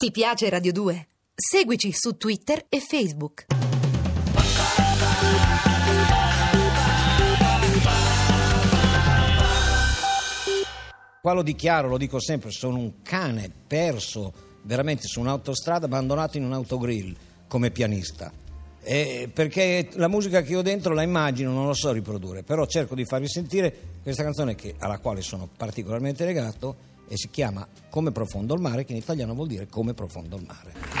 Ti piace Radio 2? Seguici su Twitter e Facebook. Qua lo dichiaro, lo dico sempre, sono un cane perso veramente su un'autostrada, abbandonato in un autogrill come pianista. Eh, perché la musica che ho dentro la immagino, non lo so riprodurre, però cerco di farvi sentire questa canzone che- alla quale sono particolarmente legato e si chiama Come profondo il mare, che in italiano vuol dire Come profondo il mare.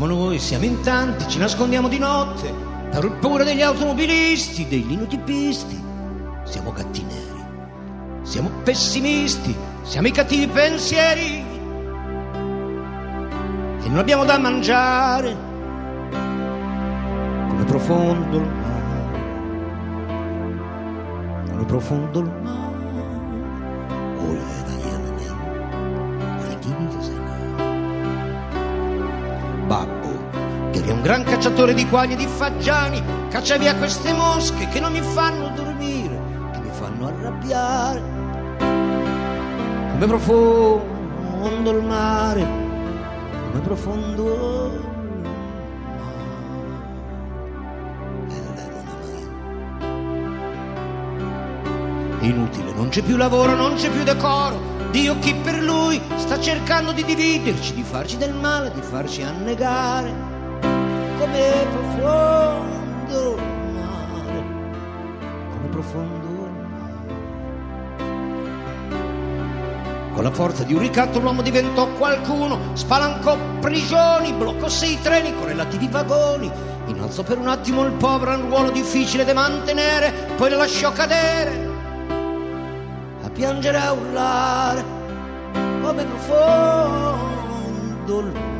Siamo noi, siamo in tanti, ci nascondiamo di notte per paura degli automobilisti, dei linotipisti. Siamo gatti neri, siamo pessimisti, siamo i cattivi pensieri. E non abbiamo da mangiare come profondo il mare, come profondo il mare. Oh, era un gran cacciatore di quaglie e di fagiani, caccia via queste mosche che non mi fanno dormire, che mi fanno arrabbiare. Come profondo il mare, come profondo il mare. Inutile, non c'è più lavoro, non c'è più decoro. Dio chi per lui sta cercando di dividerci, di farci del male, di farci annegare. Come profondo mare, come profondo mare. Con la forza di un ricatto l'uomo diventò qualcuno, spalancò prigioni, bloccò sei treni con relativi vagoni, innalzò per un attimo il povero un ruolo difficile da mantenere, poi lo lasciò cadere a piangere e a urlare come profondo mare,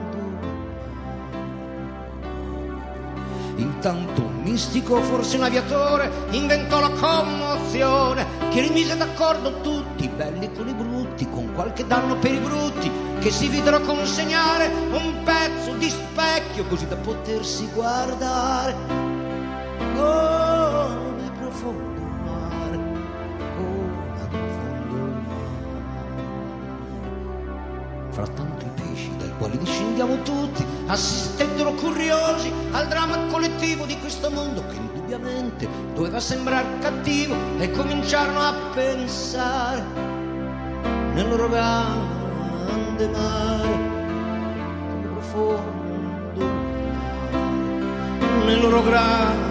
Intanto un mistico, forse un aviatore, inventò la commozione che rimise d'accordo tutti, i belli con i brutti, con qualche danno per i brutti, che si videro consegnare un pezzo di specchio così da potersi guardare. Come profondo Frattanto i pesci dai quali discendiamo tutti assistettero curiosi al dramma collettivo di questo mondo che indubbiamente doveva sembrare cattivo e cominciarono a pensare nel loro grande mare come profondo mare, nel loro grande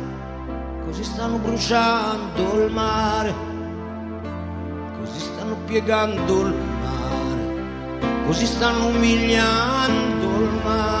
così stanno bruciando il mare, così stanno piegando il mare, così stanno umiliando il mare.